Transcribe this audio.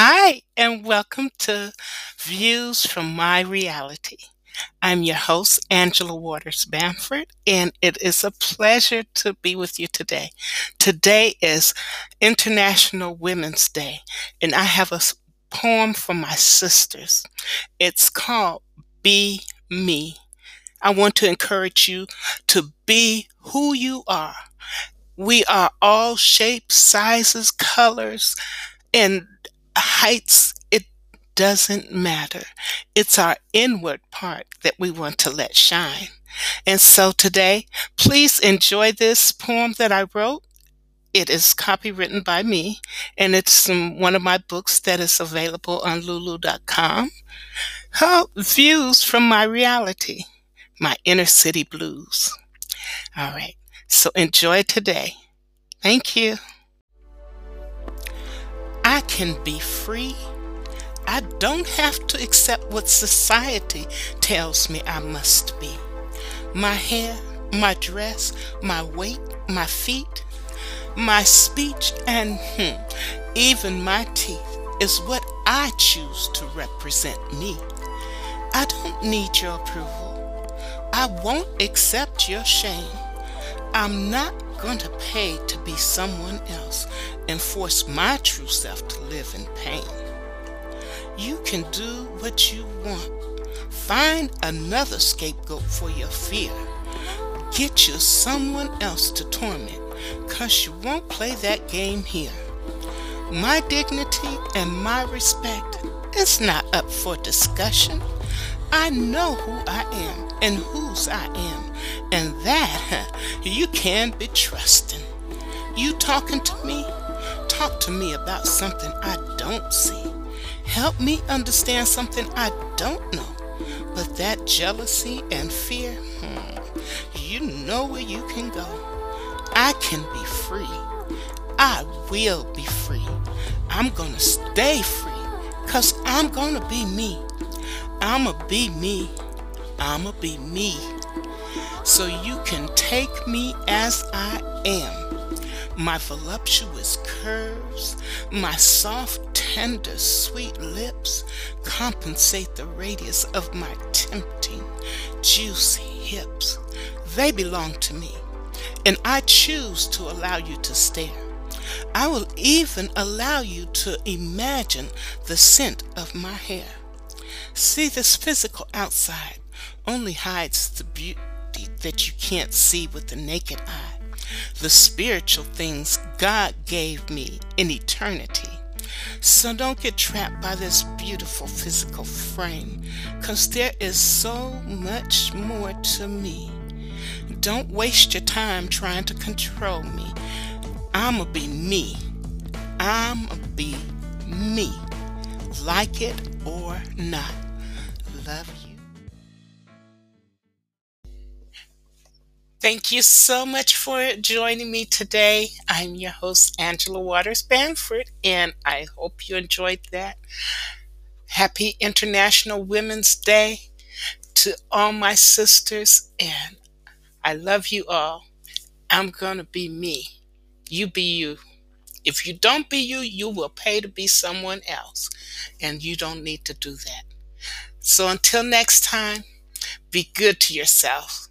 Hi, and welcome to Views from My Reality. I'm your host, Angela Waters Bamford, and it is a pleasure to be with you today. Today is International Women's Day, and I have a poem for my sisters. It's called Be Me. I want to encourage you to be who you are. We are all shapes, sizes, colors, and heights, it doesn't matter. It's our inward part that we want to let shine. And so today, please enjoy this poem that I wrote. It is copywritten by me, and it's one of my books that is available on lulu.com. How views from my reality, my inner city blues. All right, so enjoy today. Thank you. Can be free. I don't have to accept what society tells me I must be. My hair, my dress, my weight, my feet, my speech, and hmm, even my teeth is what I choose to represent me. I don't need your approval. I won't accept your shame. I'm not going to pay to be someone else and force my true self to live in pain. You can do what you want. Find another scapegoat for your fear. Get you someone else to torment, cause you won't play that game here. My dignity and my respect is not up for discussion. I know who I am and whose I am, and that you can be trusting. You talking to me? Talk to me about something I don't see. Help me understand something I don't know. But that jealousy and fear, hmm, you know where you can go. I can be free. I will be free. I'm gonna stay free. Cause I'm gonna be me. I'ma be me. I'ma be me. So you can take me as I am. My voluptuous curves, my soft, tender, sweet lips compensate the radius of my tempting, juicy hips. They belong to me, and I choose to allow you to stare. I will even allow you to imagine the scent of my hair. See, this physical outside only hides the beauty that you can't see with the naked eye. The spiritual things God gave me in eternity. So don't get trapped by this beautiful physical frame, because there is so much more to me. Don't waste your time trying to control me. I'ma be me. I'ma be me. Like it or not love you. Thank you so much for joining me today. I'm your host, Angela Waters Bamford, and I hope you enjoyed that. Happy International Women's Day to all my sisters, and I love you all. I'm going to be me. You be you. If you don't be you, you will pay to be someone else, and you don't need to do that. So until next time, be good to yourself.